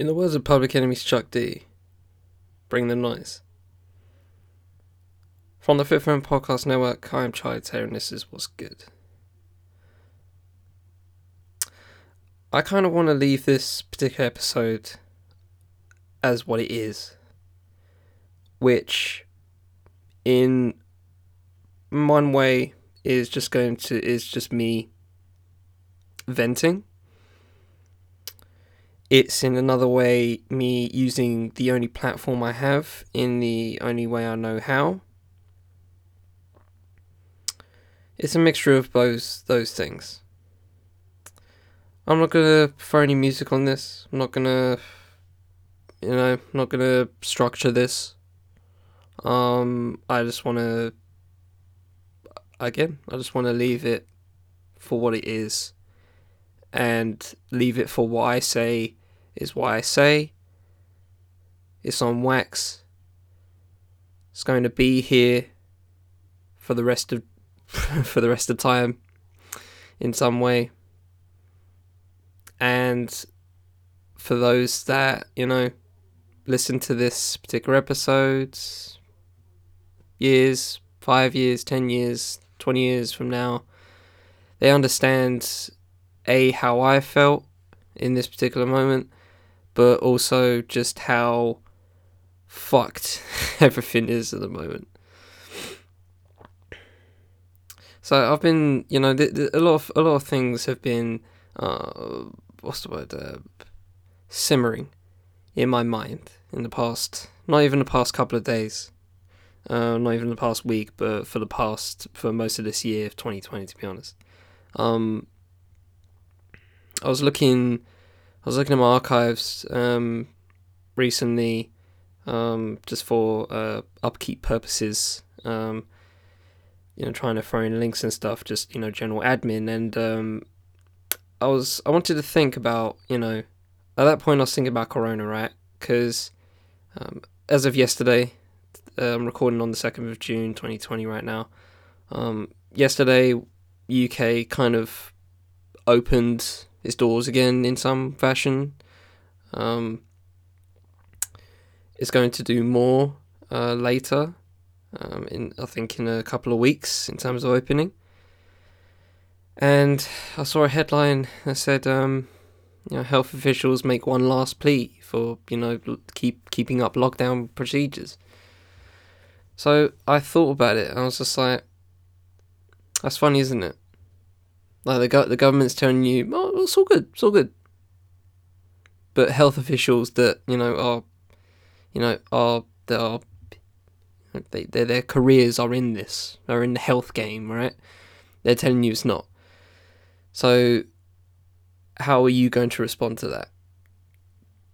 In the words of Public Enemy's Chuck D, bring the noise. From the Fifth Round Podcast Network, I am Charlie Taylor, and this is What's Good. I kind of want to leave this particular episode as what it is, which, in one way, is just going to is just me venting it's in another way me using the only platform I have in the only way I know how. It's a mixture of both those things. I'm not gonna throw any music on this. I'm not gonna, you know, I'm not gonna structure this. Um, I just want to, again, I just want to leave it for what it is, and leave it for what I say is why I say it's on wax. It's going to be here for the rest of for the rest of time in some way. And for those that, you know, listen to this particular episode years, 5 years, 10 years, 20 years from now, they understand a how I felt in this particular moment but also just how fucked everything is at the moment. So I've been, you know, th- th- a lot of a lot of things have been, uh, what's the word, uh, simmering in my mind in the past, not even the past couple of days, uh, not even the past week, but for the past for most of this year of 2020, to be honest. Um, I was looking I was looking at my archives um, recently, um, just for uh, upkeep purposes. Um, you know, trying to throw in links and stuff, just you know, general admin. And um, I was, I wanted to think about, you know, at that point I was thinking about Corona, right? Because um, as of yesterday, uh, I'm recording on the second of June, 2020, right now. Um, yesterday, UK kind of opened its doors again in some fashion. Um, it's going to do more uh, later, um, in I think in a couple of weeks in terms of opening. And I saw a headline that said, um, you know, health officials make one last plea for you know keep keeping up lockdown procedures. So I thought about it, and I was just like, that's funny, isn't it? Like the go- the government's telling you, oh, it's all good, it's all good. But health officials that you know are, you know, are are, they their their careers are in this, are in the health game, right? They're telling you it's not. So, how are you going to respond to that?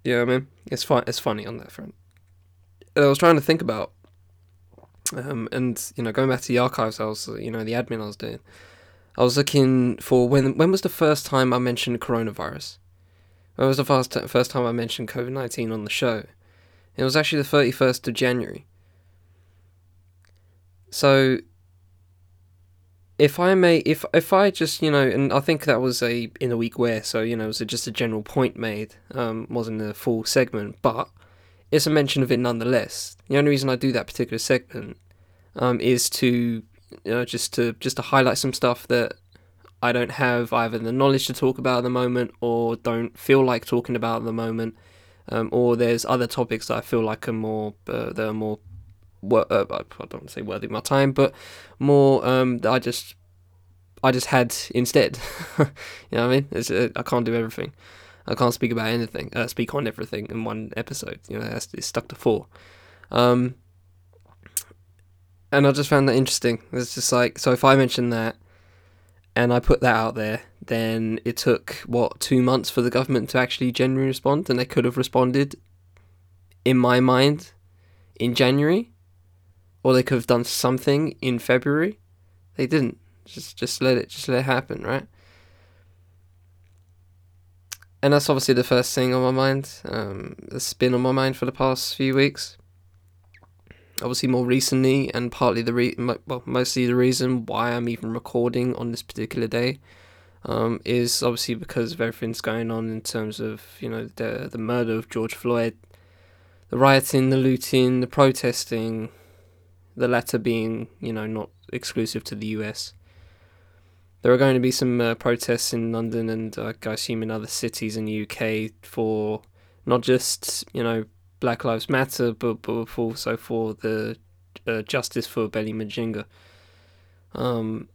You know what I mean? It's fun. It's funny on that front. And I was trying to think about, um, and you know, going back to the archives, I was, you know, the admin I was doing. I was looking for when when was the first time I mentioned coronavirus? When was the first t- first time I mentioned COVID nineteen on the show? It was actually the thirty first of January. So if I may, if if I just you know, and I think that was a in a week where, so you know, it was just a general point made, um, wasn't a full segment, but it's a mention of it nonetheless. The only reason I do that particular segment um, is to you know, just to just to highlight some stuff that I don't have either the knowledge to talk about at the moment or don't feel like talking about at the moment, um, or there's other topics that I feel like are more uh, that are more wor- uh, I don't want to say worthy of my time, but more um, that I just I just had instead. you know what I mean? Uh, I can't do everything. I can't speak about anything. Uh, speak on everything in one episode. You know, it's, it's stuck to four. Um, and I just found that interesting. It's just like so if I mention that and I put that out there, then it took what two months for the government to actually genuinely respond, and they could have responded, in my mind, in January, or they could have done something in February. They didn't. Just just let it just let it happen, right? And that's obviously the first thing on my mind. Um, that's been on my mind for the past few weeks obviously more recently and partly the re- well mostly the reason why I'm even recording on this particular day um, is obviously because of everything's going on in terms of you know the the murder of George Floyd, the rioting, the looting, the protesting, the latter being you know not exclusive to the U.S. There are going to be some uh, protests in London and uh, I assume in other cities in the UK for not just you know Black Lives Matter, but but also for the uh, justice for Belly Mujinga. Um,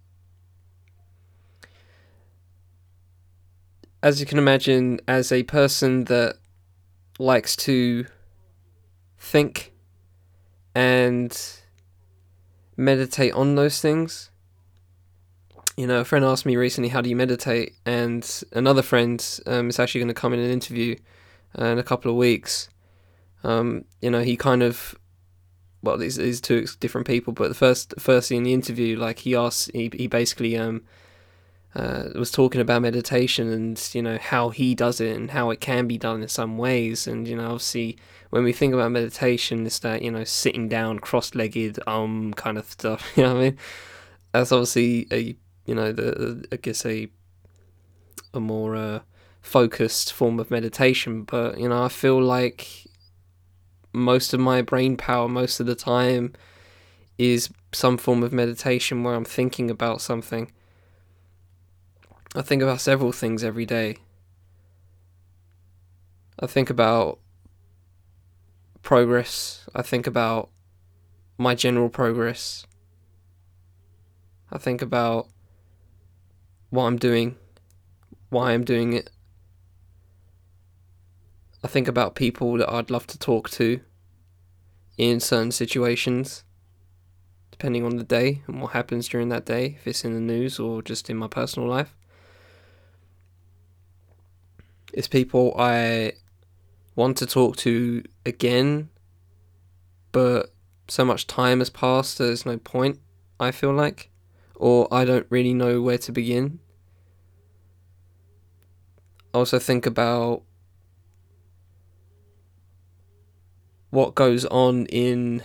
as you can imagine, as a person that likes to think and meditate on those things. You know, a friend asked me recently, "How do you meditate?" And another friend um, is actually going to come in an interview uh, in a couple of weeks. Um, you know, he kind of, well, these two different people, but the first firstly in the interview, like he asked, he he basically um uh, was talking about meditation and you know how he does it and how it can be done in some ways. And you know obviously when we think about meditation it's that you know sitting down cross-legged um kind of stuff you know what I mean? That's obviously a you know the I guess a a more uh, focused form of meditation. But you know I feel like most of my brain power most of the time is some form of meditation where I'm thinking about something I think about several things every day. I think about progress. I think about my general progress. I think about what I'm doing, why I'm doing it. I think about people that I'd love to talk to in certain situations, depending on the day and what happens during that day, if it's in the news or just in my personal life. It's people I want to talk to again, but so much time has passed, there's no point, I feel like. Or I don't really know where to begin. I also think about what goes on in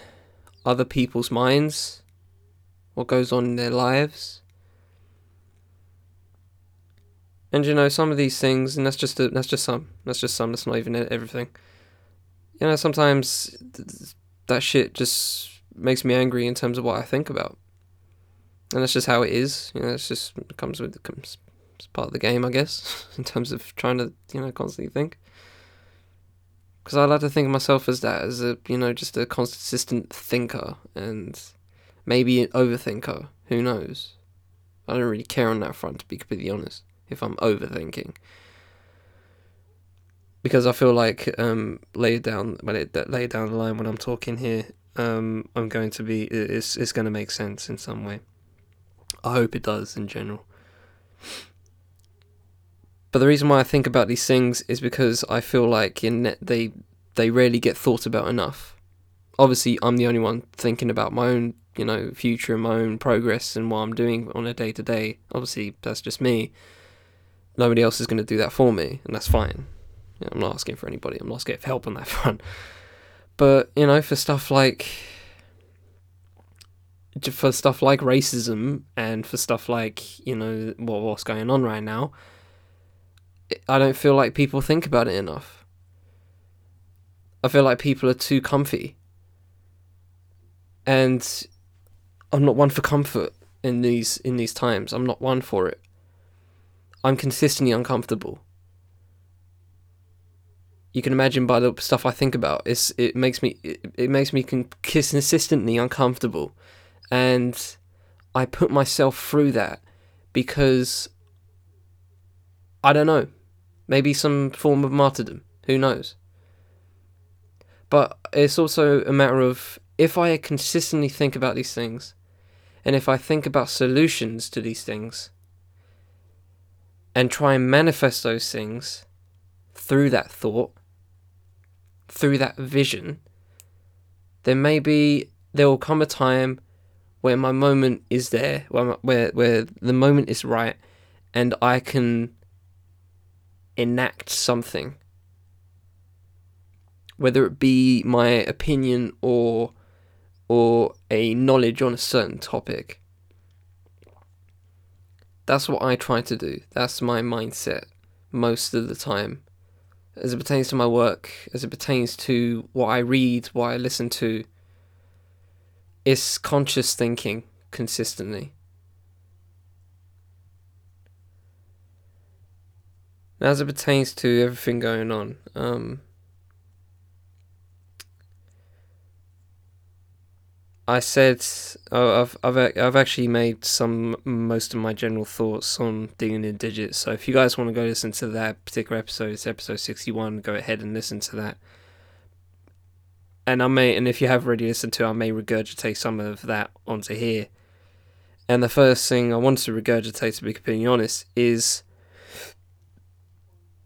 other people's minds, what goes on in their lives. And you know, some of these things, and that's just a, that's just some, that's just some. That's not even everything. You know, sometimes that shit just makes me angry in terms of what I think about, and that's just how it is. You know, it's just it comes with it comes it's part of the game, I guess, in terms of trying to you know constantly think. Because I like to think of myself as that, as a you know just a consistent thinker and maybe an overthinker. Who knows? I don't really care on that front, to be completely honest if I'm overthinking. Because I feel like um, lay down when it lay down the line when I'm talking here, um, I'm going to be it's it's going to make sense in some way. I hope it does in general. But the reason why I think about these things is because I feel like in they they rarely get thought about enough. Obviously, I'm the only one thinking about my own, you know, future and my own progress and what I'm doing on a day to day. Obviously, that's just me nobody else is going to do that for me, and that's fine. You know, I'm not asking for anybody. I'm not asking for help on that front. But you know, for stuff like for stuff like racism and for stuff like you know what what's going on right now, I don't feel like people think about it enough. I feel like people are too comfy, and I'm not one for comfort in these in these times. I'm not one for it. I'm consistently uncomfortable. You can imagine by the stuff I think about. It's it makes me it, it makes me consistently uncomfortable, and I put myself through that because I don't know, maybe some form of martyrdom. Who knows? But it's also a matter of if I consistently think about these things, and if I think about solutions to these things, and try and manifest those things through that thought, through that vision, then maybe there will come a time where my moment is there, where where where the moment is right, and I can enact something, whether it be my opinion or or a knowledge on a certain topic That's what I try to do. That's my mindset most of the time. As it pertains to my work, as it pertains to what I read, what I listen to, it's conscious thinking consistently. As it pertains to everything going on, um, I said I've I've I've actually made some most of my general thoughts on digging in digits. So if you guys want to go listen to that particular episode, it's episode sixty one. Go ahead and listen to that. And I may, and if you have already listened to, I may regurgitate some of that onto here. And the first thing I want to regurgitate, to be completely honest, is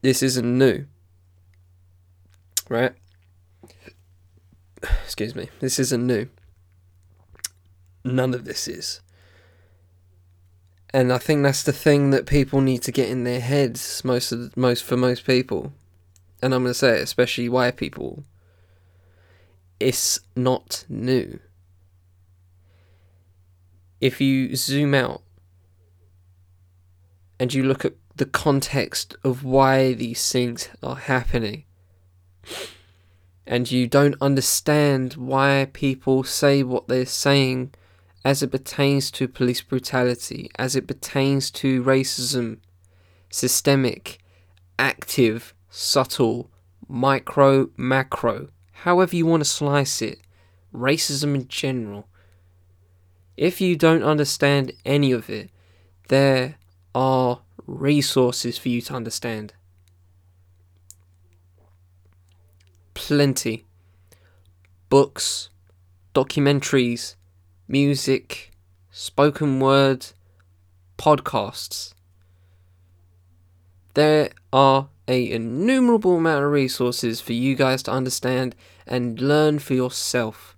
this isn't new, right? Excuse me. This isn't new none of this is. And I think that's the thing that people need to get in their heads most of the, most for most people. And I'm going to say it, especially white people. It's not new. If you zoom out and you look at the context of why these things are happening, and you don't understand why people say what they're saying as it pertains to police brutality, as it pertains to racism, systemic, active, subtle, micro, macro, however you want to slice it, racism in general. If you don't understand any of it, there are resources for you to understand. Plenty. Books, documentaries, music, spoken word, podcasts. There are a innumerable amount of resources for you guys to understand and learn for yourself.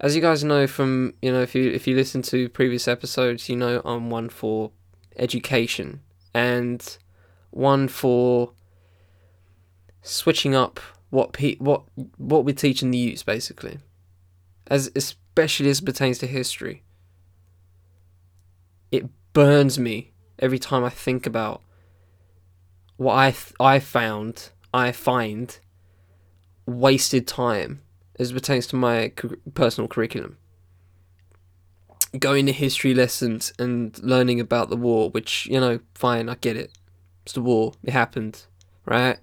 As you guys know from, you know, if you if you listen to previous episodes, you know I'm one for education and one for switching up what pe- what what we're teaching the youths basically, as especially as it pertains to history. It burns me every time I think about what I th- I found I find wasted time as pertains to my personal curriculum. Going to history lessons and learning about the war, which you know, fine, I get it. It's the war. It happened, right?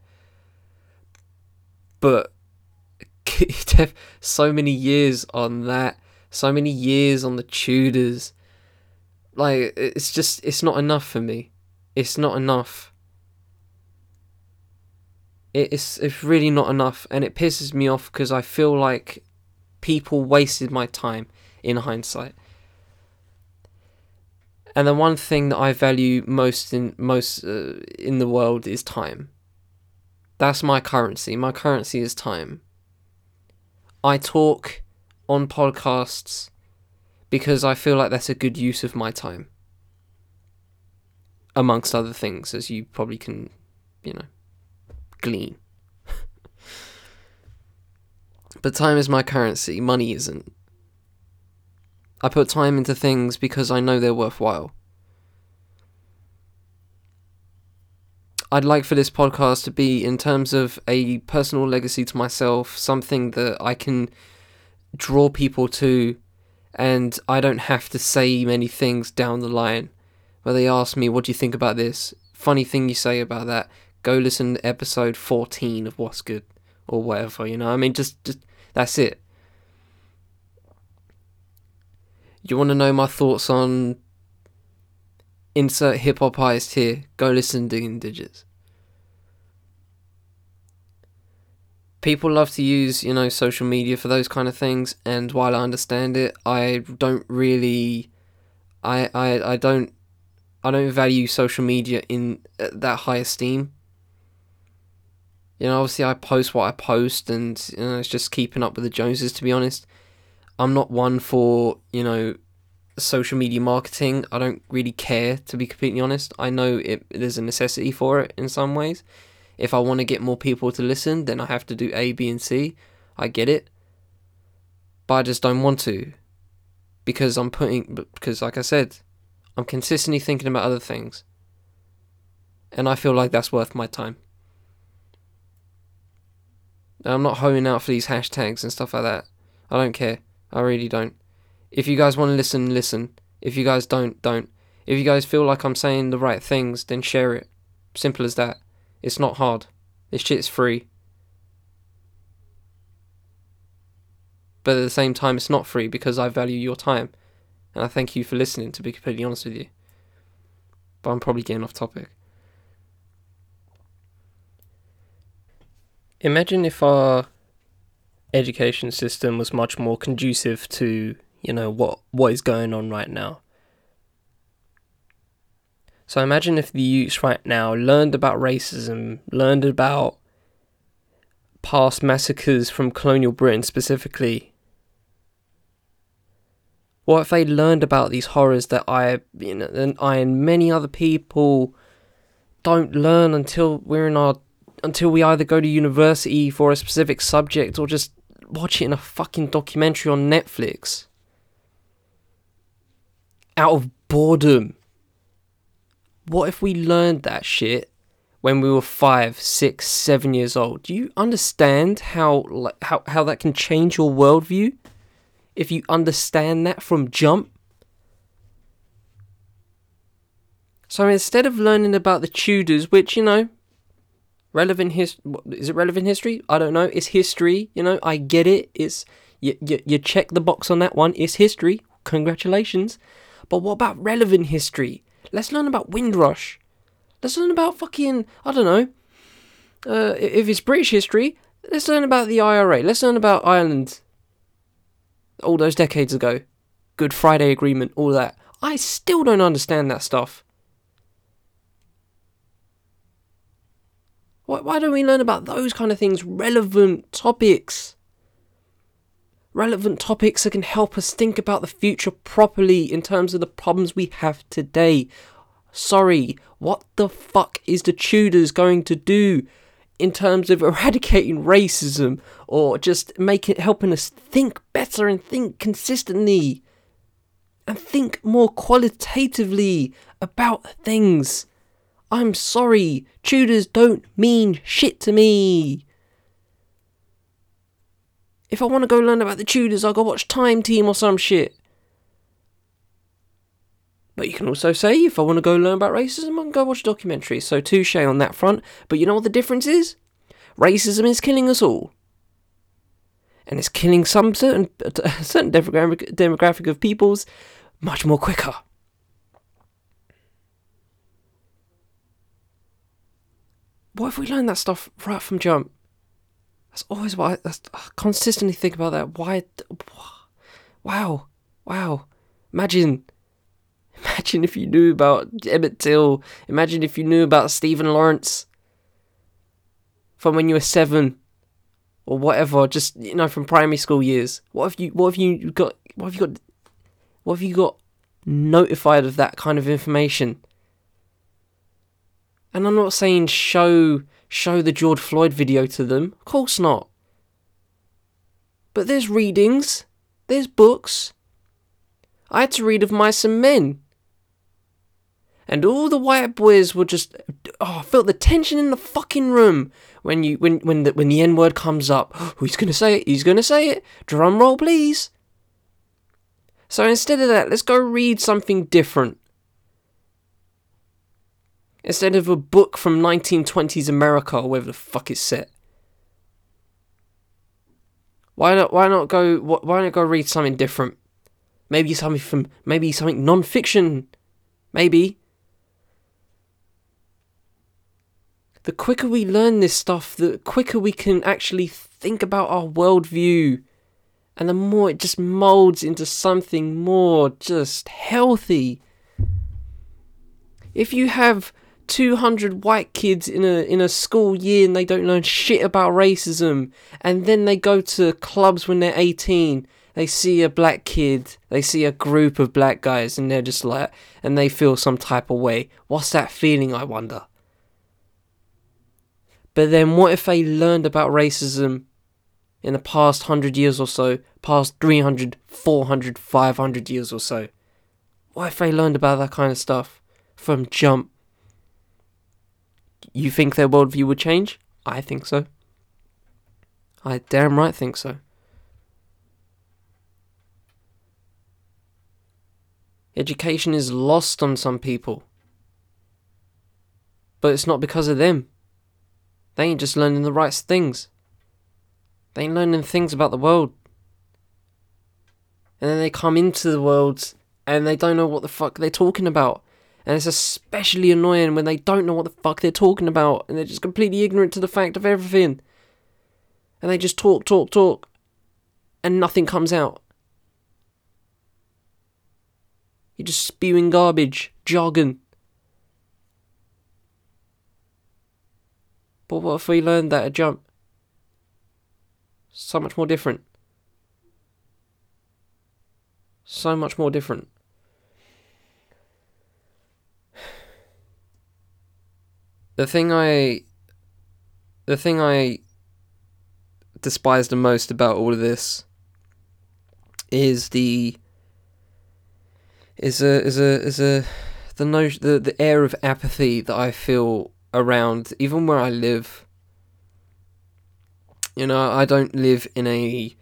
but so many years on that, so many years on the Tudors. Like it's just it's not enough for me. It's not enough. It's it's really not enough, and it pisses me off because I feel like people wasted my time in hindsight. And the one thing that I value most in most uh, in the world is time. That's my currency. My currency is time. I talk on podcasts because I feel like that's a good use of my time. Amongst other things, as you probably can, you know, glean. but time is my currency, money isn't. I put time into things because I know they're worthwhile. I'd like for this podcast to be, in terms of a personal legacy to myself, something that I can draw people to, and I don't have to say many things down the line where they ask me, What do you think about this? Funny thing you say about that. Go listen to episode 14 of What's Good, or whatever, you know? I mean, just, just that's it. You want to know my thoughts on insert hip hop artist here. Go listen to Digging Digits. People love to use, you know, social media for those kind of things, and while I understand it, I don't really, I, I, I don't, I don't value social media in that high esteem. You know, obviously I post what I post, and you know, it's just keeping up with the Joneses. To be honest, I'm not one for you know social media marketing. I don't really care, to be completely honest. I know it, there's a necessity for it in some ways. If I want to get more people to listen, then I have to do A, B, and C. I get it. But I just don't want to. because I'm putting because like I said, I'm consistently thinking about other things. And I feel like that's worth my time. I'm not honing out for these hashtags and stuff like that. I don't care. I really don't. If you guys want to listen, listen. If you guys don't, don't. If you guys feel like I'm saying the right things, then share it. Simple as that. It's not hard. This shit's free. But at the same time, it's not free because I value your time. And I thank you for listening, to be completely honest with you. But I'm probably getting off topic. Imagine if our education system was much more conducive to, you know, what what is going on right now. So imagine if the youths right now learned about racism, learned about past massacres from colonial Britain specifically, what if they learned about these horrors that I, you know, and I and many other people don't learn until we're in our, until we either go to university for a specific subject or just watch it in a fucking documentary on Netflix. Out of boredom. What if we learned that shit when we were five, six, seven years old? Do you understand how how how that can change your worldview? if you understand that from jump. So instead of learning about the Tudors, which, you know, relevant his is it relevant history? I don't know. It's history, you know, I get it. It's you, you, you check the box on that one. It's history. Congratulations. But what about relevant history? Let's learn about Windrush. Let's learn about fucking I don't know. Uh, if it's British history, let's learn about the IRA. Let's learn about Ireland all those decades ago. Good Friday Agreement, all that. I still don't understand that stuff. Why, why don't we learn about those kind of things? Relevant topics. Relevant topics that can help us think about the future properly in terms of the problems we have today. Sorry, what the fuck is the Tudors going to do? in terms of eradicating racism or just making helping us think better and think consistently and think more qualitatively about things. I'm sorry, Tudors don't mean shit to me. If I want to go learn about the Tudors, I'll go watch Time Team or some shit. But you can also say, if I want to go learn about racism, I can go watch documentaries. So touche on that front. But you know what the difference is? Racism is killing us all. And it's killing some certain certain demographic, demographic of peoples much more quicker. What if we learn that stuff right from jump? That's always what I, that's, I consistently think about that. Why? Wow, wow. Imagine Imagine if you knew about Emmett Till. Imagine if you knew about Stephen Lawrence from when you were seven or whatever. Just you know, from primary school years. What have you? What have you got? What have you got? What have you got notified of that kind of information? And I'm not saying show show the George Floyd video to them. Of course not. But there's readings, there's books. I had to read of mice and men and all the white boys were just oh, I felt the tension in the fucking room when you when when the when the N word comes up. Who's gonna say it? He's gonna say it. Drum roll, please. So instead of that, let's go read something different. Instead of a book from 1920s America or wherever the fuck it's set. Why not? Why not go? Why not go read something different? Maybe something from maybe something non-fiction. Maybe the quicker we learn this stuff, the quicker we can actually think about our worldview. And the more it just molds into something more just healthy. If you have 200 white kids in a in a school year and they don't learn shit about racism and then they go to clubs when they're 18 they see a black kid they see a group of black guys and they're just like and they feel some type of way what's that feeling i wonder but then what if they learned about racism in the past 100 years or so, past 300, 400, 500 years or so. What if they learned about that kind of stuff from jump? You think their worldview would change? I think so. I damn right think so. Education is lost on some people. But it's not because of them. They ain't just learning the right things. They ain't learning things about the world. And then they come into the world and they don't know what the fuck they're talking about. And it's especially annoying when they don't know what the fuck they're talking about and they're just completely ignorant to the fact of everything. And they just talk, talk, talk, and nothing comes out. You're just spewing garbage, jargon. But what if we learned that a jump? So much more different. So much more different. The thing I the thing I despise the most about all of this is the is a is a is a the no the the air of apathy that I feel around, even where I live. You know, I don't live in a.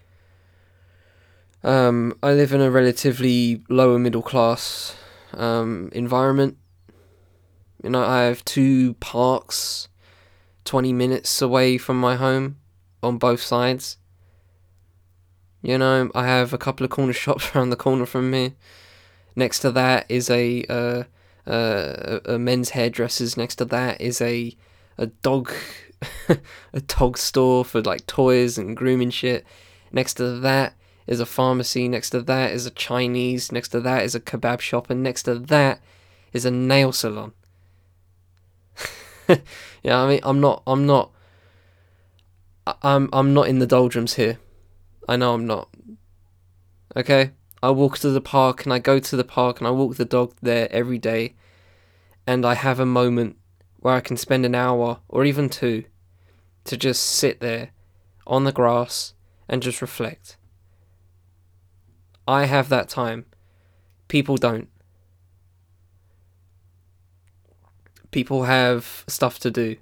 Um, I live in a relatively lower middle class um, environment. You know, I have two parks 20 minutes away from my home on both sides. You know, I have a couple of corner shops around the corner from me. Next to that is a uh, uh, a men's hairdressers. Next to that is a a dog a dog store for like toys and grooming shit. Next to that is a pharmacy. Next to that is a Chinese. Next to that is a kebab shop, and next to that is a nail salon. yeah, I mean, I'm not, I'm not, I'm, I'm not in the doldrums here. I know I'm not. Okay, I walk to the park and I go to the park and I walk the dog there every day and I have a moment where I can spend an hour or even two to just sit there on the grass and just reflect. I have that time. People don't. People have stuff to do.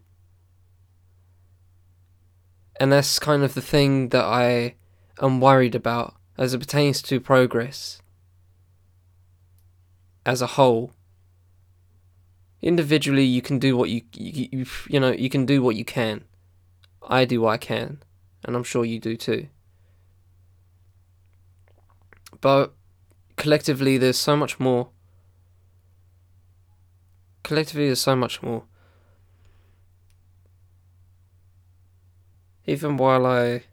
And that's kind of the thing that I am worried about as it pertains to progress as a whole. Individually you can do what you, you you you know you can do what you can. I do what i can and i'm sure you do too. But collectively there's so much more collectively there's so much more even while i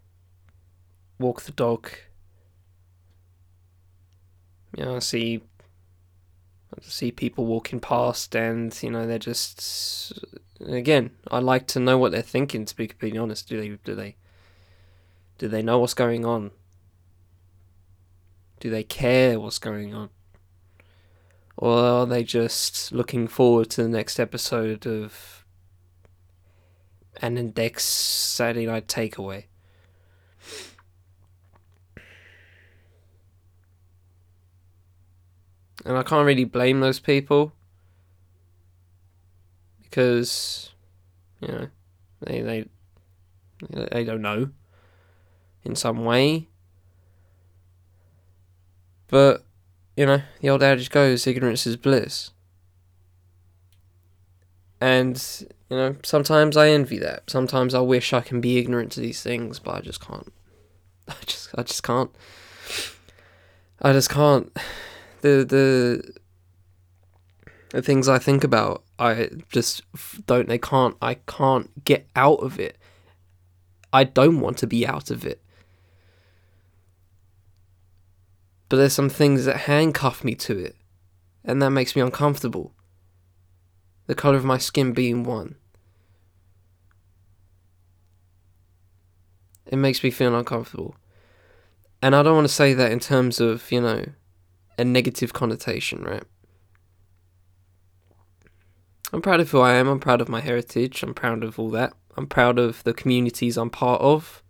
walk the dog you know, I see I see people walking past, and you know they're just. Again, I like to know what they're thinking. To be completely honest, do they do they do they know what's going on? Do they care what's going on? Or are they just looking forward to the next episode of Ant and Dec's Saturday Night Takeaway? And I can't really blame those people because you know they they they don't know in some way. But you know, the old adage goes, ignorance is bliss. And you know, sometimes I envy that. Sometimes I wish I can be ignorant to these things, but I just can't. I just I just can't. I just can't the the the things I think about, I just don't. They can't. I can't get out of it. I don't want to be out of it. But there's some things that handcuff me to it, and that makes me uncomfortable. The color of my skin being one. It makes me feel uncomfortable. And I don't want to say that in terms of, you know, a negative connotation, right? I'm proud of who I am. I'm proud of my heritage. I'm proud of all that. I'm proud of the communities I'm part of.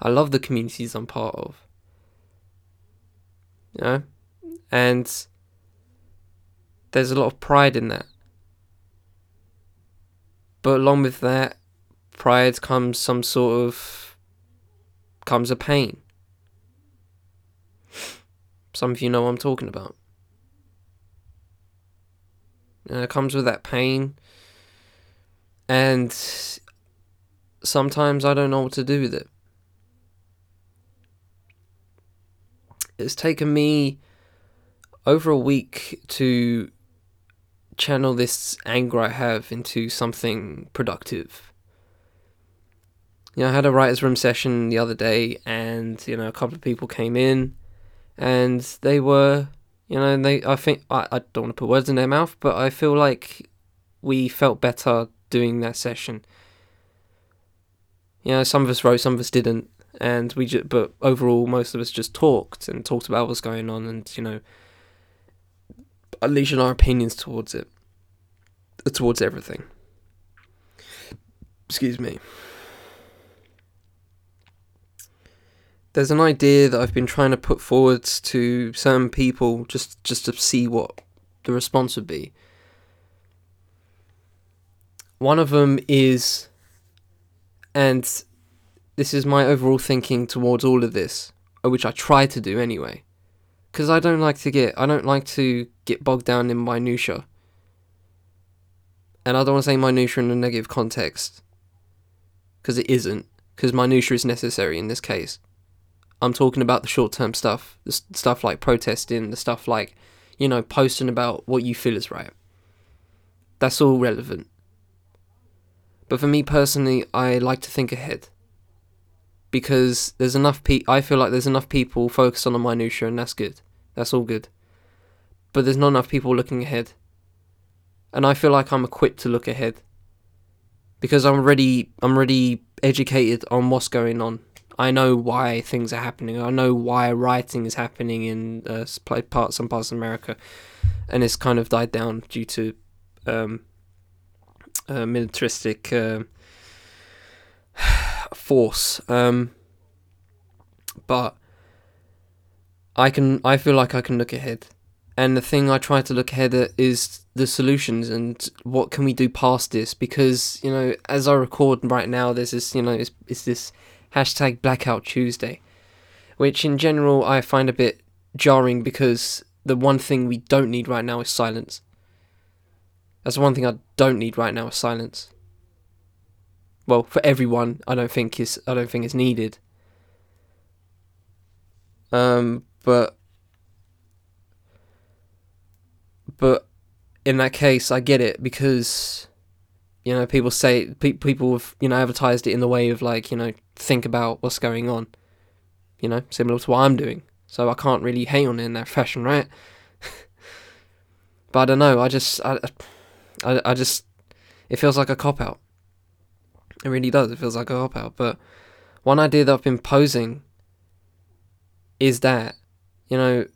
I love the communities I'm part of. You know? And there's a lot of pride in that. But along with that pride comes some sort of comes a pain. Some of you know what I'm talking about. And it comes with that pain. And sometimes I don't know what to do with it. It's taken me over a week to channel this anger I have into something productive. You know, I had a writer's room session the other day, and you know, a couple of people came in, and they were, you know, they. I think I, I don't want to put words in their mouth, but I feel like we felt better doing that session. You know, some of us wrote, some of us didn't, and we just, but overall, most of us just talked and talked about what's going on, and you know, unleashing our opinions towards it, towards everything. Excuse me. There's an idea that I've been trying to put forward to certain people just just to see what the response would be. One of them is, and this is my overall thinking towards all of this, uh, which I try to do anyway, because I don't like to get I don't like to get bogged down in minutia. And I don't want to say minutia in a negative context, because it isn't, because minutia is necessary in this case. I'm talking about the short term stuff, the stuff like protesting, the stuff like, you know, posting about what you feel is right. That's all relevant. But for me personally, I like to think ahead. Because there's enough pe- I feel like there's enough people focused on the minutia and that's good. That's all good. But there's not enough people looking ahead. And I feel like I'm equipped to look ahead. Because I'm already I'm already educated on what's going on I know why things are happening. I know why rioting is happening in uh, parts some parts of America, and it's kind of died down due to um, uh, militaristic uh, force. Um, but I can. I feel like I can look ahead, and the thing I try to look ahead at is the solutions and what can we do past this. Because you know, as I record right now, there's this. You know, it's, it's this hashtag Blackout Tuesday, which in general I find a bit jarring because the one thing we don't need right now is silence. That's the one thing I don't need right now is silence. Well, for everyone, I don't think is I don't think is needed. Um, but but in that case, I get it because you know people say pe- people have you know advertised it in the way of like you know think about what's going on you know similar to what i'm doing. So i can't really hate on it in that fashion right? But i don't know i just I, I, I just it feels like a cop out it really does. It feels like a cop out but one idea that i've been posing is that you know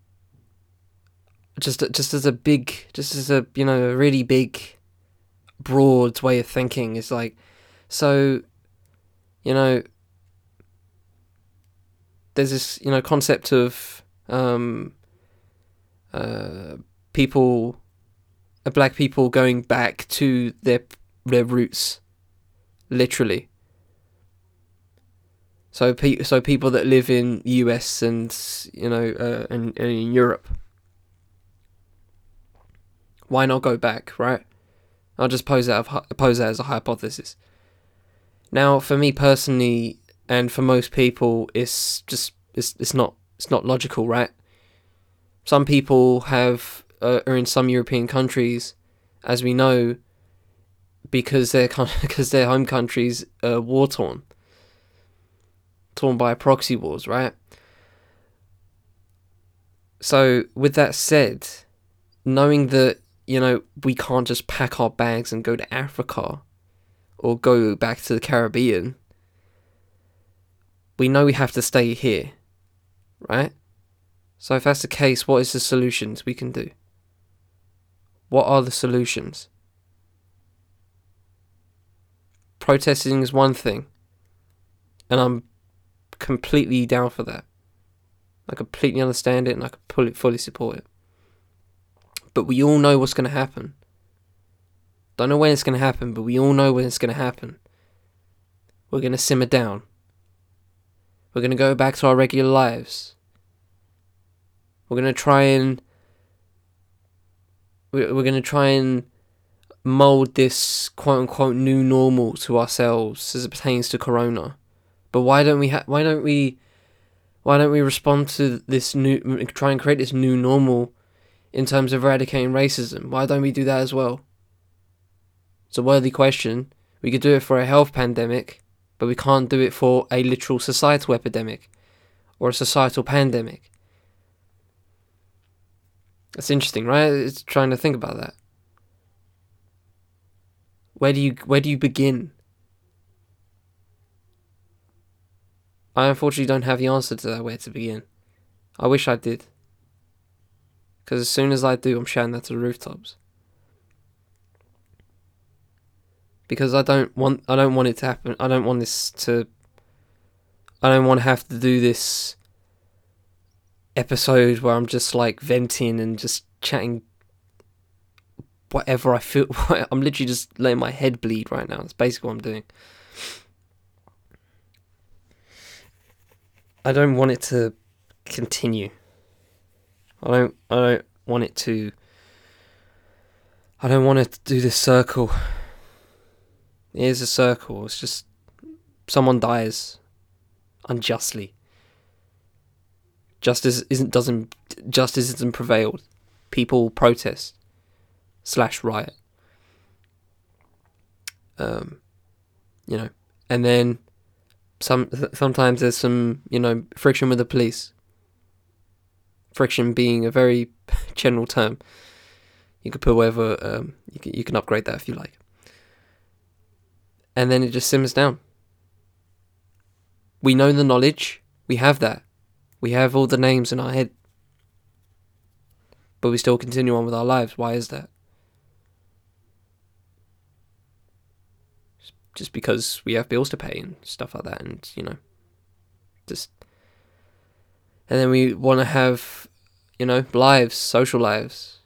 just just as a big just as a you know a really big broad way of thinking is like so you know there's this you know concept of um, uh, people uh, black people going back to their their roots literally so pe- so people that live in US and you know uh, and, and in Europe why not go back right I'll just pose that pose that as a hypothesis. Now, for me personally, and for most people, it's just it's it's not it's not logical, right? Some people have uh, are in some European countries, as we know, because their because their home countries are war torn, torn by proxy wars, right? So, with that said, knowing that you know, we can't just pack our bags and go to Africa or go back to the Caribbean. We know we have to stay here, right? So, if that's the case, what is the solutions we can do? What are the solutions? Protesting is one thing, and I'm completely down for that. I completely understand it and I can fully support it. But we all know what's going to happen. Don't know when it's going to happen, but we all know when it's going to happen. We're going to simmer down. We're going to go back to our regular lives. We're going to try and. We're going to try and mold this quote unquote new normal to ourselves as it pertains to Corona. But why don't we? Ha- why don't we? Why don't we respond to this new? Try and create this new normal in terms of eradicating racism. Why don't we do that as well? It's a worthy question. We could do it for a health pandemic, but we can't do it for a literal societal epidemic or a societal pandemic. That's interesting, right? It's trying to think about that. Where do you where do you begin? I unfortunately don't have the answer to that where to begin. I wish I did. Because as soon as I do, I'm shouting that to the rooftops. Because I don't want I don't want it to happen. I don't want this to I don't want to have to do this episode where I'm just like venting and just chatting whatever I feel. I'm literally just letting my head bleed right now. That's basically what I'm doing. I don't want it to continue. I don't. I don't want it to. I don't want to do this circle. It is a circle. It's just someone dies unjustly. Justice isn't doesn't justice isn't prevailed. People protest slash riot. Um, you know, and then some sometimes there's some you know friction with the police. Friction being a very general term. You could put whatever um, you can you can upgrade that if you like. And then it just simmers down. We know the knowledge. We have that. We have all the names in our head. But we still continue on with our lives. Why is that? Just because we have bills to pay and stuff like that, and you know, just and then we want to have, you know, lives, social lives.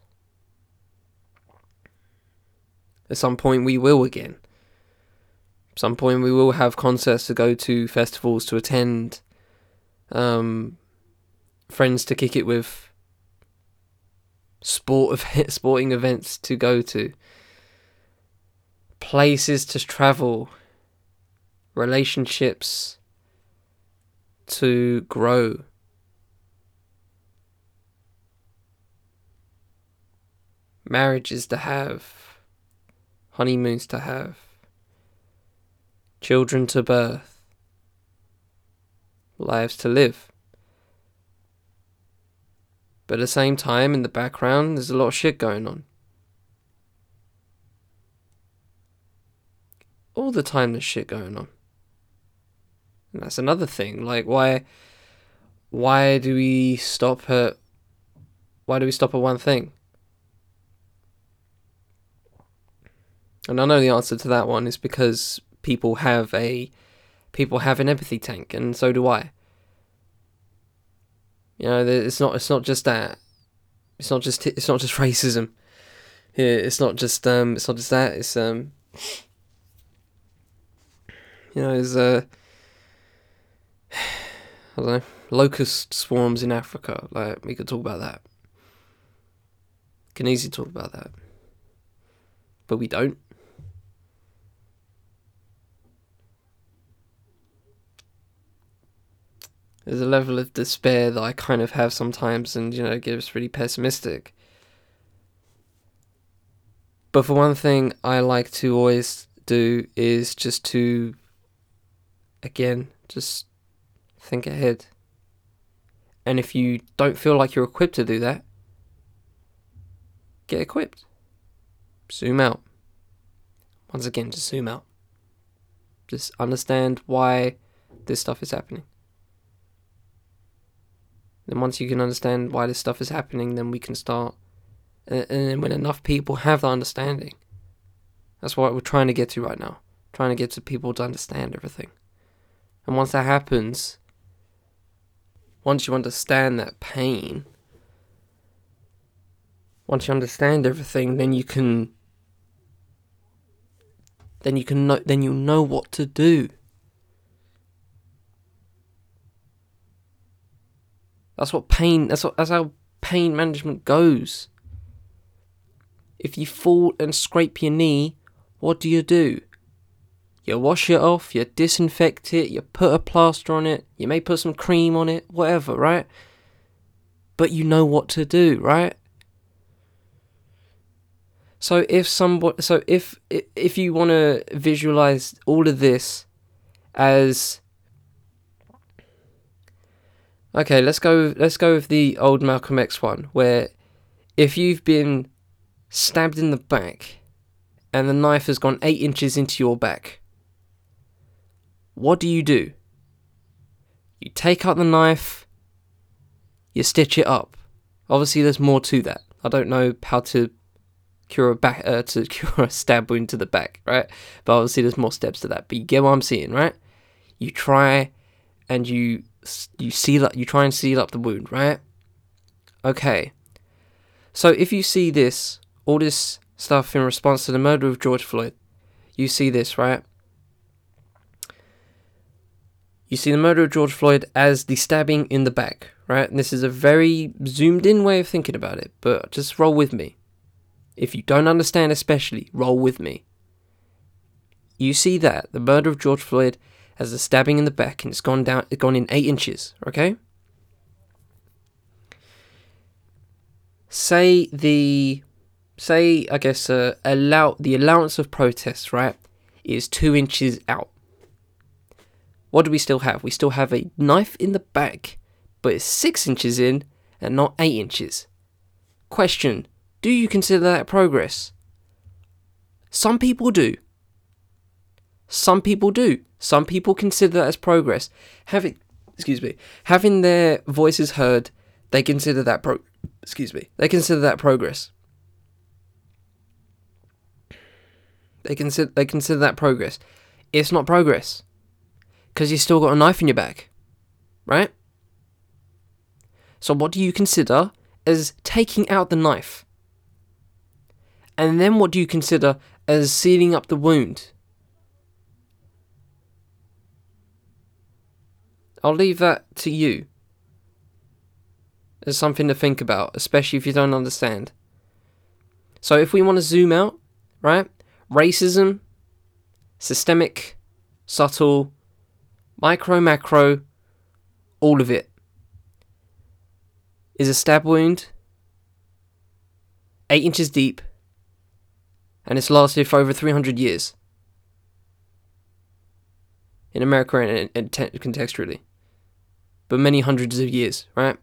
At some point, we will again. At some point, we will have concerts to go to, festivals to attend, um, friends to kick it with, sport sporting events to go to places to travel, relationships to grow. Marriages to have, honeymoons to have, children to birth, lives to live. But at the same time, in the background, there's a lot of shit going on. All the time there's shit going on. And that's another thing. Like why why do we stop at why do we stop at one thing? And I know the answer to that one is because people have a people have an empathy tank and so do I. You know, it's not it's not just that. It's not just it's not just racism. It's not just um it's not just that. It's um you know, there's uh, I don't know, locust swarms in Africa. Like we could talk about that. Can easily talk about that, but we don't. There's a level of despair that I kind of have sometimes, and you know, it gets really pessimistic. But for one thing, I like to always do is just to again, just think ahead. And if you don't feel like you're equipped to do that, get equipped. Zoom out. Once again, just zoom out. Just understand why this stuff is happening. Then once you can understand why this stuff is happening, then we can start. And then when enough people have the understanding, that's what we're trying to get to right now. Trying to get to people to understand everything. And once that happens, once you understand that pain, once you understand everything, then you can then you can know then you know what to do. That's what pain that's what that's how pain management goes. If you fall and scrape your knee, what do you do? You wash it off, you disinfect it, you put a plaster on it, you may put some cream on it, whatever, right? But you know what to do, right? So if somebody, so if if you want to visualize all of this as okay, let's go let's go with the old Malcolm X one where if you've been stabbed in the back and the knife has gone 8 inches into your back what do you do? You take out the knife, you stitch it up. Obviously, there's more to that. I don't know how to cure a back uh, to cure a stab wound to the back, right? But obviously, there's more steps to that. But you get what I'm saying, right? You try and you you seal up, you try and seal up the wound, right? Okay. So if you see this, all this stuff in response to the murder of George Floyd, you see this, right? You see the murder of George Floyd as the stabbing in the back, right? And this is a very zoomed in way of thinking about it, but just roll with me. If you don't understand, especially, roll with me. You see that the murder of George Floyd as the stabbing in the back, and it's gone down, it's gone in eight inches. Okay. Say the, say I guess uh, allow the allowance of protest, right, is two inches out what do we still have? We still have a knife in the back, but it's 6 inches in and not 8 inches. Question Do you consider that progress? Some people do. Some people do. Some people consider that as progress. Having, excuse me, having their voices heard, they consider that pro. Excuse me, they consider that progress. They consider they consider that progress. It's not progress because you still got a knife in your back, right? So, what do you consider as taking out the knife? And then, what do you consider as sealing up the wound? I'll leave that to you as something to think about, especially if you don't understand. So, if we want to zoom out, right? Racism, systemic, subtle, micro, macro, all of it is a stab wound, eight inches deep, and it's lasted for over 300 years. In America and, and te- contextually. But many hundreds of years, right?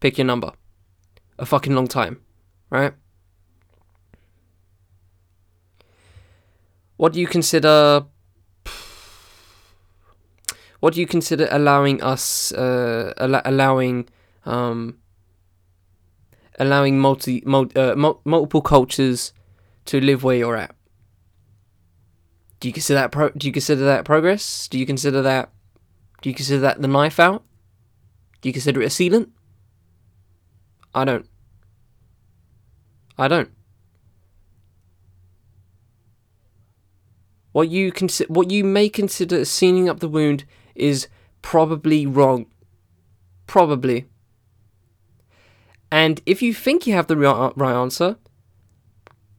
Pick your number. A fucking long time, right? What do you consider what do you consider allowing us, uh, al- allowing, um, allowing multi, mul- uh, mul- multiple cultures to live where you're at? Do you consider that pro- do you consider that progress? Do you consider that do you consider that the knife out? Do you consider it a sealant? I don't. I don't. What you consider, what you may consider sealing up the wound is probably wrong. Probably. And if you think you have the uh, right answer,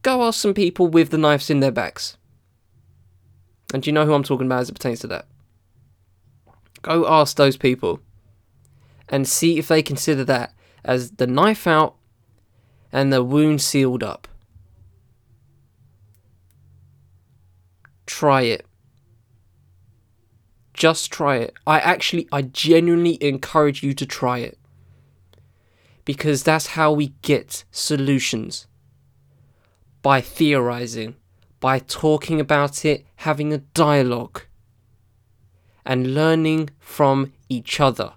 go ask some people with the knives in their backs. And you know who I'm talking about as it pertains to that? Go ask those people and see if they consider that as the knife out and the wound sealed up. Try it. Just try it. I actually, I genuinely encourage you to try it. Because that's how we get solutions. By theorizing, by talking about it, having a dialogue, and learning from each other.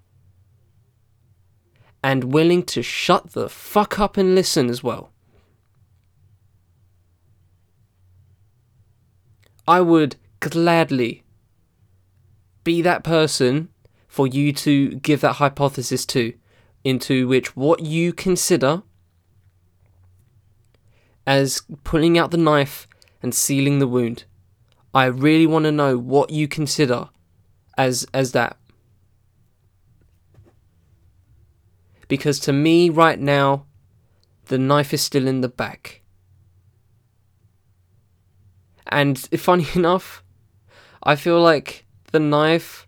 And willing to shut the fuck up and listen as well. I would gladly be that person for you to give that hypothesis to, into which what you consider as pulling out the knife and sealing the wound. I really want to know what you consider as as that. Because to me right now the knife is still in the back. And funny enough, I feel like the knife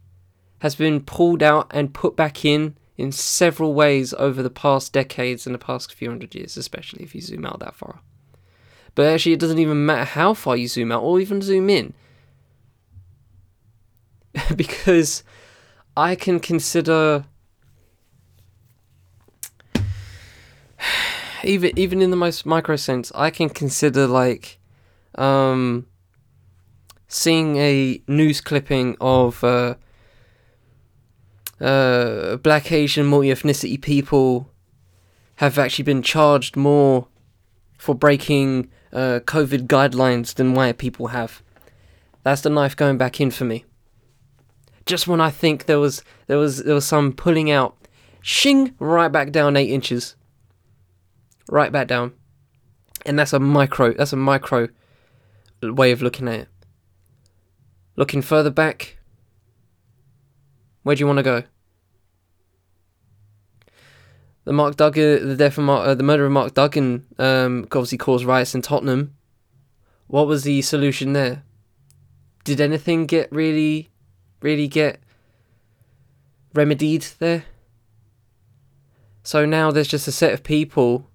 has been pulled out and put back in in several ways over the past decades and the past few hundred years, especially if you zoom out that far. But actually, it doesn't even matter how far you zoom out or even zoom in. because I can consider even even in the most micro sense, I can consider like um seeing a news clipping of uh, uh, black Asian multi ethnicity people have actually been charged more for breaking uh, COVID guidelines than white people have. That's the knife going back in for me. Just when I think there was there was there was some pulling out, shing right back down eight inches. Right back down, and that's a micro. That's a micro way of looking at it. Looking further back, where do you want to go? the Mark Duggan, the death of Mark, uh, the murder of Mark Duggan, um, obviously caused riots in Tottenham. What was the solution there? Did anything get really, really get remedied there? So now there's just a set of people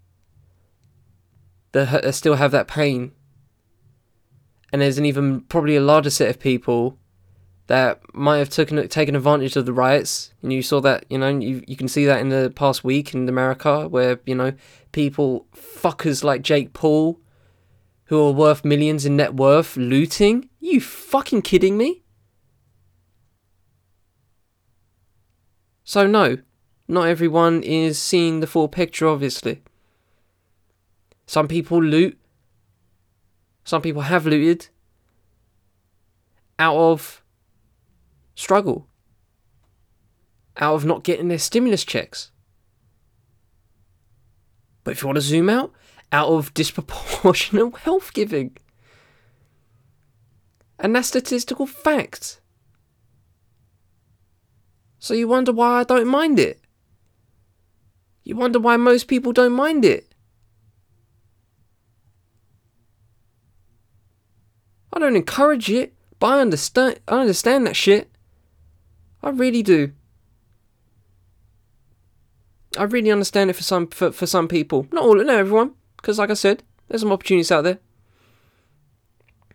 that, ha- that still have that pain, and there's an even probably a larger set of people that might have taken taken advantage of the riots. And you saw that, you know, you you can see that in the past week in America, where you know people fuckers like Jake Paul, who are worth millions in net worth, looting. You fucking kidding me? So no, not everyone is seeing the full picture. Obviously, some people loot. Some people have looted out of struggle out of not getting their stimulus checks. But if you want to zoom out, out of disproportionate health giving. And that's statistical fact. So you wonder why I don't mind it. You wonder why most people don't mind it. I don't encourage it, but I understand I understand that shit. I really do. I really understand it for some for, for some people. Not all, not everyone, because like I said, there's some opportunities out there.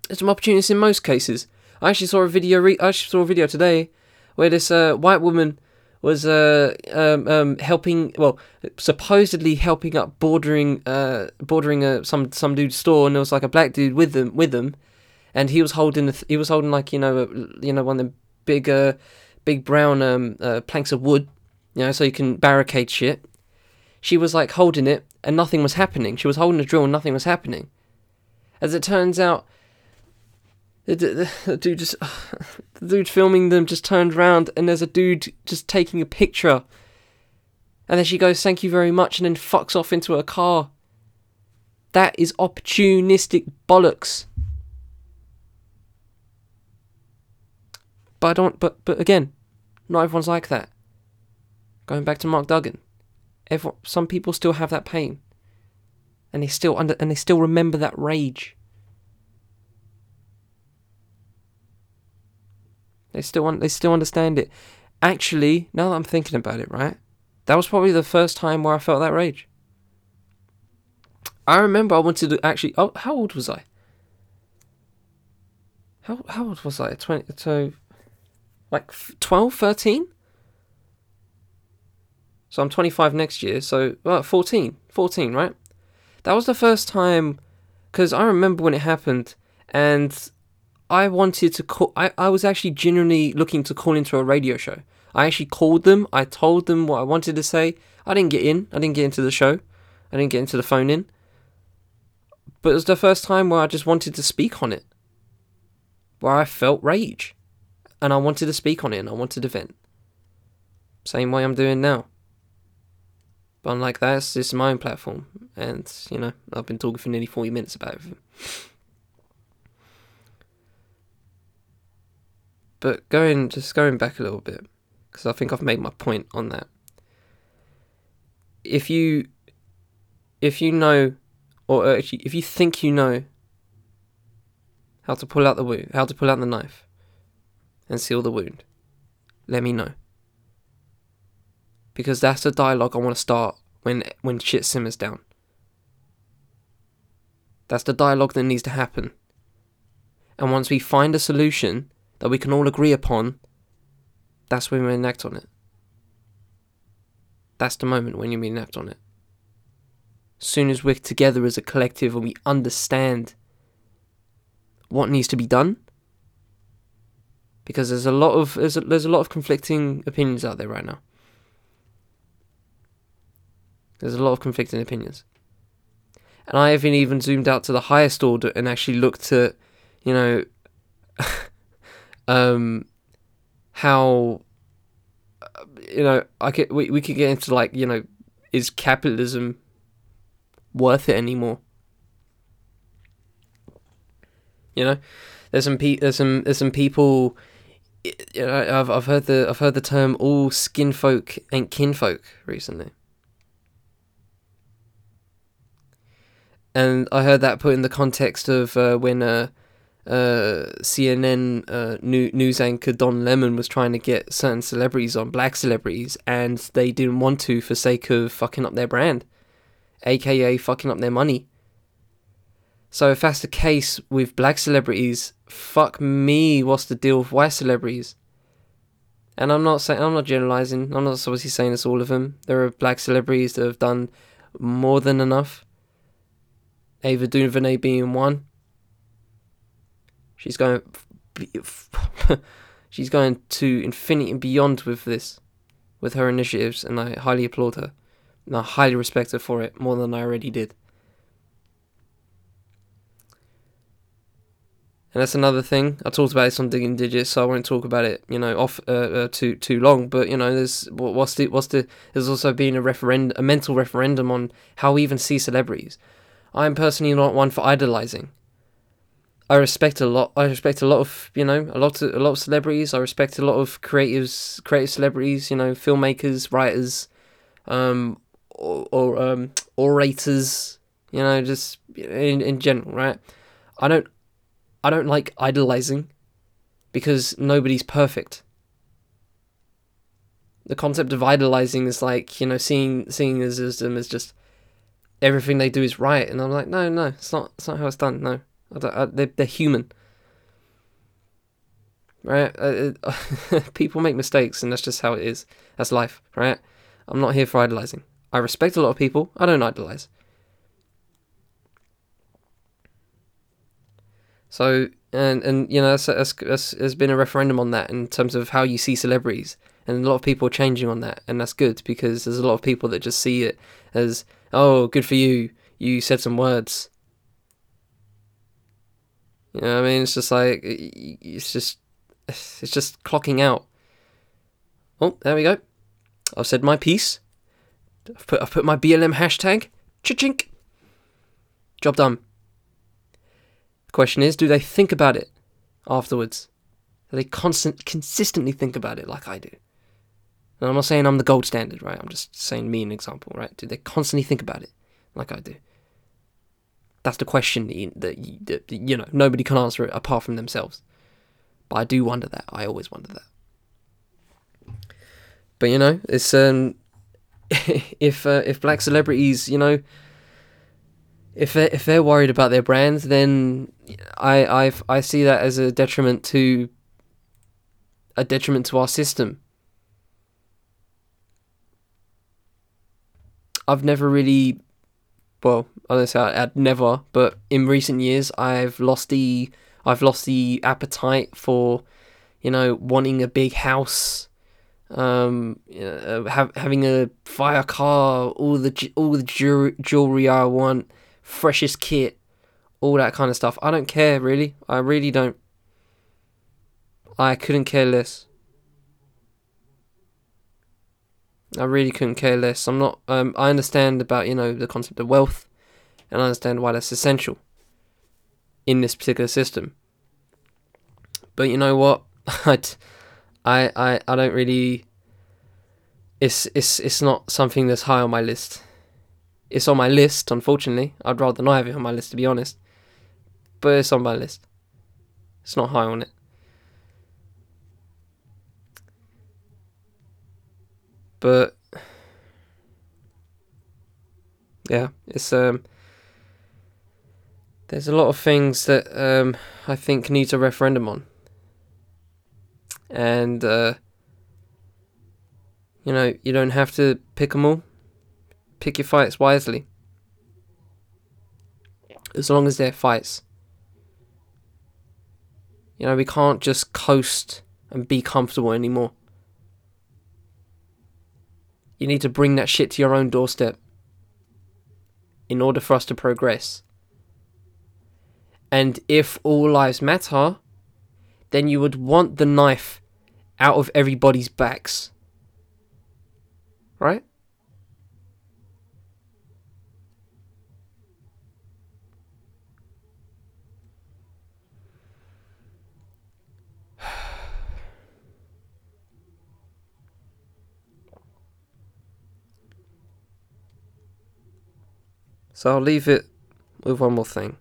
There's some opportunities in most cases. I actually saw a video. Re- I actually saw a video today where this uh, white woman was uh, um, um, helping, well, supposedly helping up bordering, uh, bordering a, some some dude's store, and there was like a black dude with them, with them, and he was holding, th- he was holding like you know, a, you know, one of the big uh, big brown um, uh, planks of wood, you know, so you can barricade shit. She was like holding it, and nothing was happening. She was holding a drill, and nothing was happening. As it turns out, the, the, the dude just, the dude filming them just turned around, and there's a dude just taking a picture. And then she goes, "Thank you very much," and then fucks off into her car. That is opportunistic bollocks. But I don't. But but again, not everyone's like that. Going back to Mark Duggan, everyone, some people still have that pain, and they still under and they still remember that rage. They still want. They still understand it. Actually, now that I'm thinking about it, right, that was probably the first time where I felt that rage. I remember I wanted to actually. Oh, how old was I? How how old was I? Twenty. So like 12, 13? So I'm 25 next year, so well, 14, 14, right? That was the first time, because I remember when it happened, and I wanted to call, I, I was actually genuinely looking to call into a radio show. I actually called them, I told them what I wanted to say. I didn't get in, I didn't get into the show, I didn't get into the phone in. But it was the first time where I just wanted to speak on it, where I felt rage and I wanted to speak on it and I wanted to vent. Same way I'm doing now. But unlike that, this is my own platform. And, you know, I've been talking for nearly 40 minutes about it. But going, just going back a little bit, because I think I've made my point on that. If you, if you know, or actually, if you think you know how to pull out the how to pull out the knife and seal the wound, let me know. Because that's the dialogue I want to start when when shit simmers down. That's the dialogue that needs to happen. And once we find a solution that we can all agree upon, that's when we enact on it. That's the moment when you enact on it. Soon as we're together as a collective and we understand what needs to be done, because there's a lot of there's a, there's a lot of conflicting opinions out there right now. There's a lot of conflicting opinions. And I haven't even zoomed out to the highest order and actually looked at, you know, um, how, you know, I could we, we could get into like, you know, is capitalism worth it anymore? You know, there's some pe- there's some there's some people. You know, I've I've heard the I've heard the term all skin folk and kinfolk recently. and I heard that put in the context of uh, when uh, uh, CNN uh, new, news anchor Don Lemon was trying to get certain celebrities on, black celebrities, and they didn't want to for sake of fucking up their brand, aka fucking up their money. So if that's the case with black celebrities, fuck me, what's the deal with white celebrities? And I'm not saying I'm not generalizing. I'm not obviously saying it's all of them. There are black celebrities that have done more than enough Ava DuVernay being one. She's going, she's going to infinity and beyond with this, with her initiatives, and I highly applaud her, and I highly respect her for it more than I already did. And that's another thing. I talked about this on Digging Digits, so I won't talk about it, you know, off uh, uh, too too long. But you know, there's what's the what's the there's also been a referendum, a mental referendum on how we even see celebrities. I'm personally not one for idolizing. I respect a lot. I respect a lot of you know a lot of a lot of celebrities. I respect a lot of creatives, creative celebrities. You know, filmmakers, writers, um, or, or um, orators. You know, just in in general, right? I don't, I don't like idolizing, because nobody's perfect. The concept of idolizing is like you know seeing seeing them as just everything they do is right, and I'm like, no, no, it's not. It's not how it's done. No, I I, they're they're human, right? Uh, people make mistakes, and that's just how it is. That's life, right? I'm not here for idolizing. I respect a lot of people. I don't idolize. So and and you know, there's been a referendum on that in terms of how you see celebrities, and a lot of people are changing on that, and that's good because there's a lot of people that just see it as oh, good for you, you said some words. You know I mean? It's just like it's just it's just clocking out. Oh, there we go. I've said my piece. I've put I've put my BLM hashtag. Chink. Job done. The question is, do they think about it afterwards? Do they constant consistently think about it like I do? And I'm not saying I'm the gold standard, right? I'm just saying me an example, right? Do they constantly think about it like I do? That's the question that, you, that you know nobody can answer it apart from themselves. But I do wonder that. I always wonder that. But you know, it's um, if uh, if black celebrities, you know, if they if they're worried about their brands, then I I I see that as a detriment to a detriment to our system. I've never really, well, honestly, say I'd never, but in recent years, I've lost the, I've lost the appetite for, you know, wanting a big house, um, uh, have, having a fire car, all the all the jewelry I want, freshest kit, all that kind of stuff. I don't care really. I really don't. I couldn't care less. I really couldn't care less. I'm not. Um, I understand about you know the concept of wealth, and I understand why that's essential in this particular system. But you know what? I, I, I don't really. It's it's it's not something that's high on my list. It's on my list, unfortunately. I'd rather not have it on my list, to be honest. But it's on my list. It's not high on it. But yeah, it's um there's a lot of things that um I think needs a referendum on. And uh you know, you don't have to pick them all. Pick your fights wisely. As long as they're fights. You know, we can't just coast and be comfortable anymore. You need to bring that shit to your own doorstep in order for us to progress. And if all lives matter, then you would want the knife out of everybody's backs. Right? So I'll leave it with one more thing.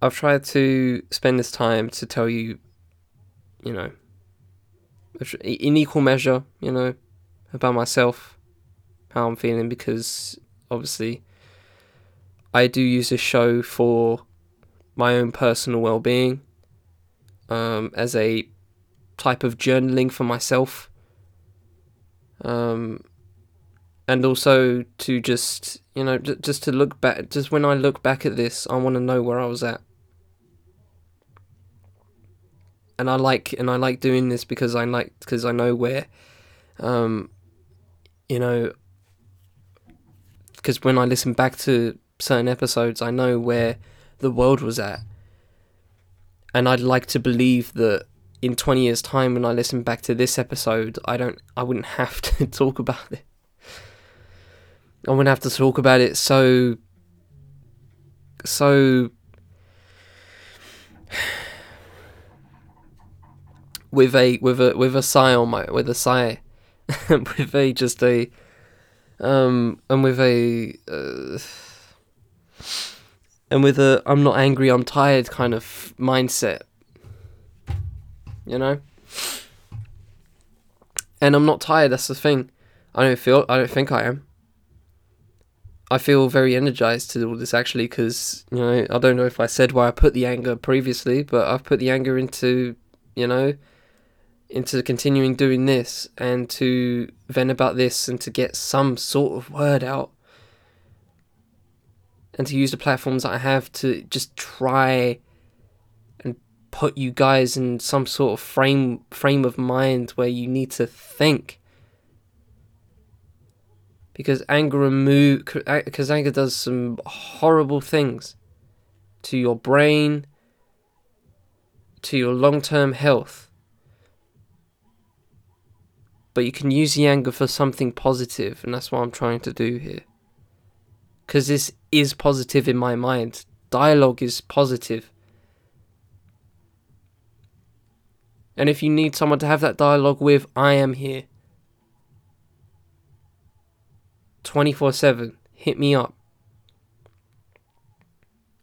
I've tried to spend this time to tell you, you know, in equal measure, you know, about myself, how I'm feeling, because obviously I do use this show for my own personal well being, um, as a type of journaling for myself um, and also to just you know j- just to look back just when i look back at this i want to know where i was at. And i like and i like doing this because i like because i know where um you know because when i listen back to certain episodes i know where the world was at. And i'd like to believe that in 20 years time when I listen back to this episode, I don't I wouldn't have to talk about it. I wouldn't have to talk about it so so with a with a with a sigh on my with a sigh with a just a um and with a uh, and with a I'm not angry I'm tired kind of mindset you know? And I'm not tired, that's the thing. I don't feel, I don't think I am. I feel very energized to do all this actually because, you know, I don't know if I said why I put the anger previously, but I've put the anger into, you know, into continuing doing this and to vent about this and to get some sort of word out and to use the platforms that I have to just try put you guys in some sort of frame frame of mind where you need to think. Because anger remove because anger does some horrible things to your brain to your long-term health. But you can use the anger for something positive and that's what I'm trying to do here. Because this is positive in my mind. Dialogue is positive And if you need someone to have that dialogue with, I am here. 24 7. Hit me up.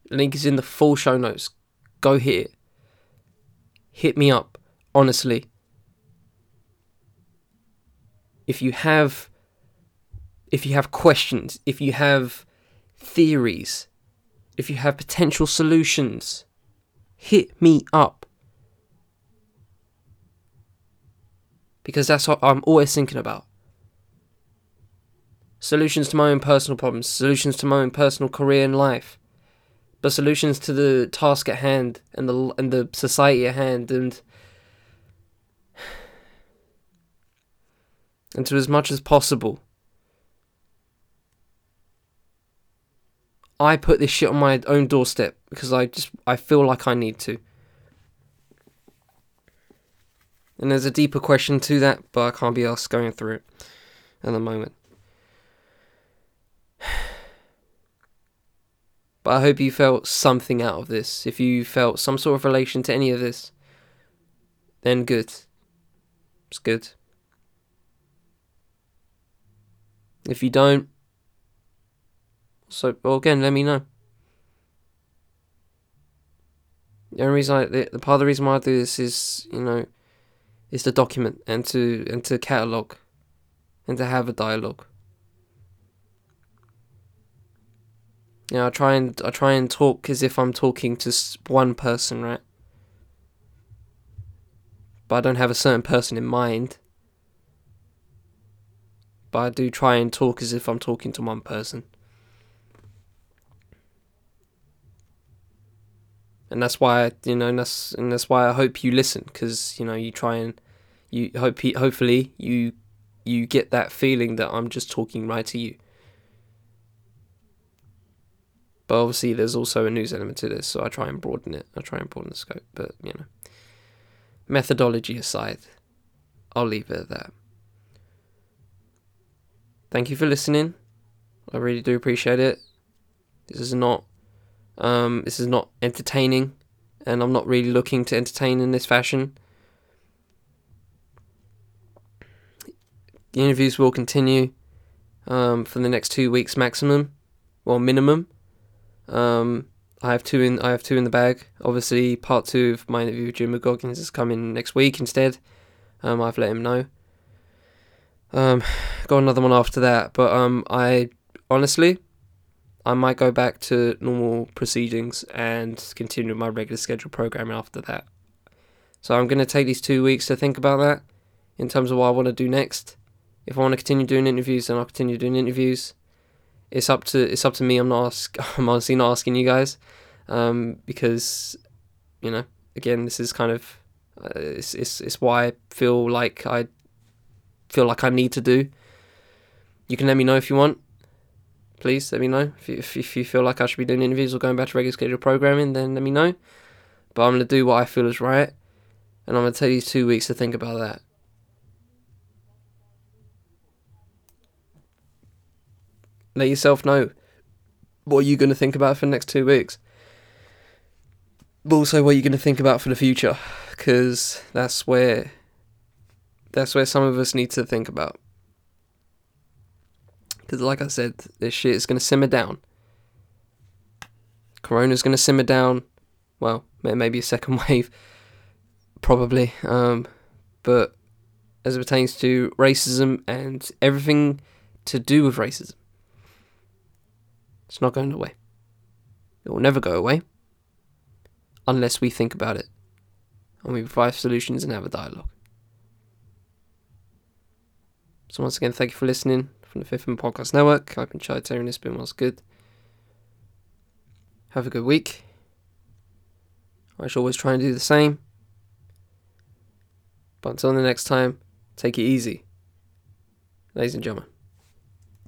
Link is in the full show notes. Go hit it. Hit me up. Honestly. If you have if you have questions, if you have theories, if you have potential solutions, hit me up. Because that's what I'm always thinking about. Solutions to my own personal problems, solutions to my own personal career and life, but solutions to the task at hand and the and the society at hand and and to as much as possible. I put this shit on my own doorstep because I just I feel like I need to. And there's a deeper question to that, but I can't be asked going through it at the moment. But I hope you felt something out of this. If you felt some sort of relation to any of this, then good. It's good. If you don't, so well again, let me know. The only reason I, the, the part of the reason why I do this is, you know, is to document and to and to catalog, and to have a dialogue. You know, I try and I try and talk as if I'm talking to one person, right? But I don't have a certain person in mind. But I do try and talk as if I'm talking to one person. And that's why you know, and that's and that's why I hope you listen, because you know you try and you hope hopefully you you get that feeling that I'm just talking right to you. But obviously, there's also a news element to this, so I try and broaden it. I try and broaden the scope. But, you know, methodology aside, I'll leave it at that. Thank you for listening. I really do appreciate it. This is not um, this is not entertaining, and I'm not really looking to entertain in this fashion. The interviews will continue um, for the next two weeks maximum, or minimum. Um, I have two in I have two in the bag. Obviously, part two of my interview with Jim McGoggins is coming next week instead. Um, I've let him know. Um, got another one after that, but um, I honestly, I might go back to normal proceedings and continue my regular scheduled programming after that. So I'm gonna take these two weeks to think about that in terms of what I want to do next. If I want to continue doing interviews, then I'll continue doing interviews it's up to it's up to me. I'm not ask, I'm honestly not asking you guys, um, because you know again this is kind of uh, it's, it's it's why I feel like I feel like I need to do. You can let me know if you want. Please let me know if you, if, if you feel like I should be doing interviews or going back to regular scheduled programming. Then let me know. But I'm gonna do what I feel is right, and I'm gonna take these two weeks to think about that. Let yourself know what are you going to think about for the next two weeks. But also what you're going to think about for the future, because that's where that's where some of us need to think about. Because, like I said, this shit is going to simmer down. Corona's going to simmer down. Well, maybe a second wave, probably. Um, but as it pertains to racism and everything to do with racism, it's not going away. It will never go away unless we think about it and we provide solutions and have a dialogue. So once again, thank you for listening from the Fifth and Podcast Network. I've been Taylor and this been was good. Have a good week. I shall always try and do the same. But until the next time, take it easy. Ladies and gentlemen.